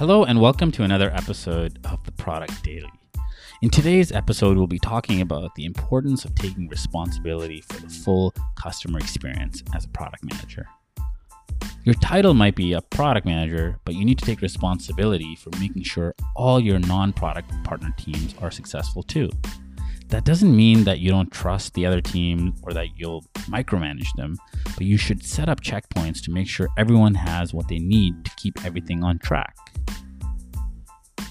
Hello, and welcome to another episode of the Product Daily. In today's episode, we'll be talking about the importance of taking responsibility for the full customer experience as a product manager. Your title might be a product manager, but you need to take responsibility for making sure all your non product partner teams are successful too. That doesn't mean that you don't trust the other team or that you'll micromanage them, but you should set up checkpoints to make sure everyone has what they need to keep everything on track.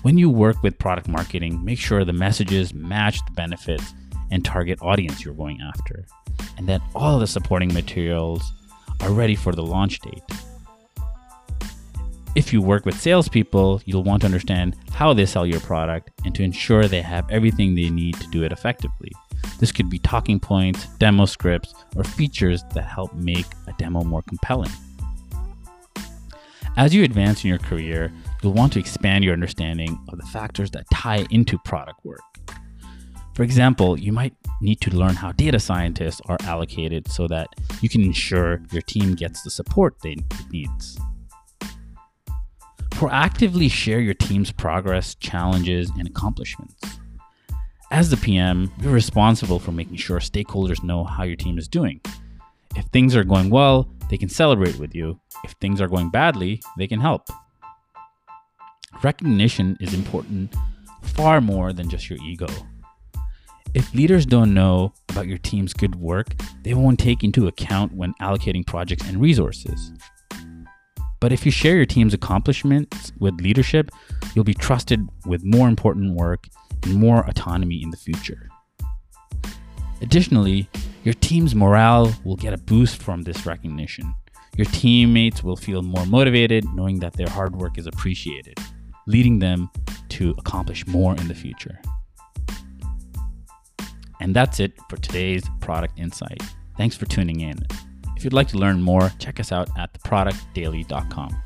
When you work with product marketing, make sure the messages match the benefits and target audience you're going after, and that all the supporting materials are ready for the launch date. If you work with salespeople, you'll want to understand how they sell your product and to ensure they have everything they need to do it effectively. This could be talking points, demo scripts, or features that help make a demo more compelling. As you advance in your career, you'll want to expand your understanding of the factors that tie into product work. For example, you might need to learn how data scientists are allocated so that you can ensure your team gets the support they needs. Proactively share your team's progress, challenges, and accomplishments. As the PM, you're responsible for making sure stakeholders know how your team is doing. If things are going well, they can celebrate with you. If things are going badly, they can help. Recognition is important far more than just your ego. If leaders don't know about your team's good work, they won't take into account when allocating projects and resources. But if you share your team's accomplishments with leadership, you'll be trusted with more important work and more autonomy in the future. Additionally, your team's morale will get a boost from this recognition. Your teammates will feel more motivated knowing that their hard work is appreciated, leading them to accomplish more in the future. And that's it for today's product insight. Thanks for tuning in. If you'd like to learn more, check us out at theproductdaily.com.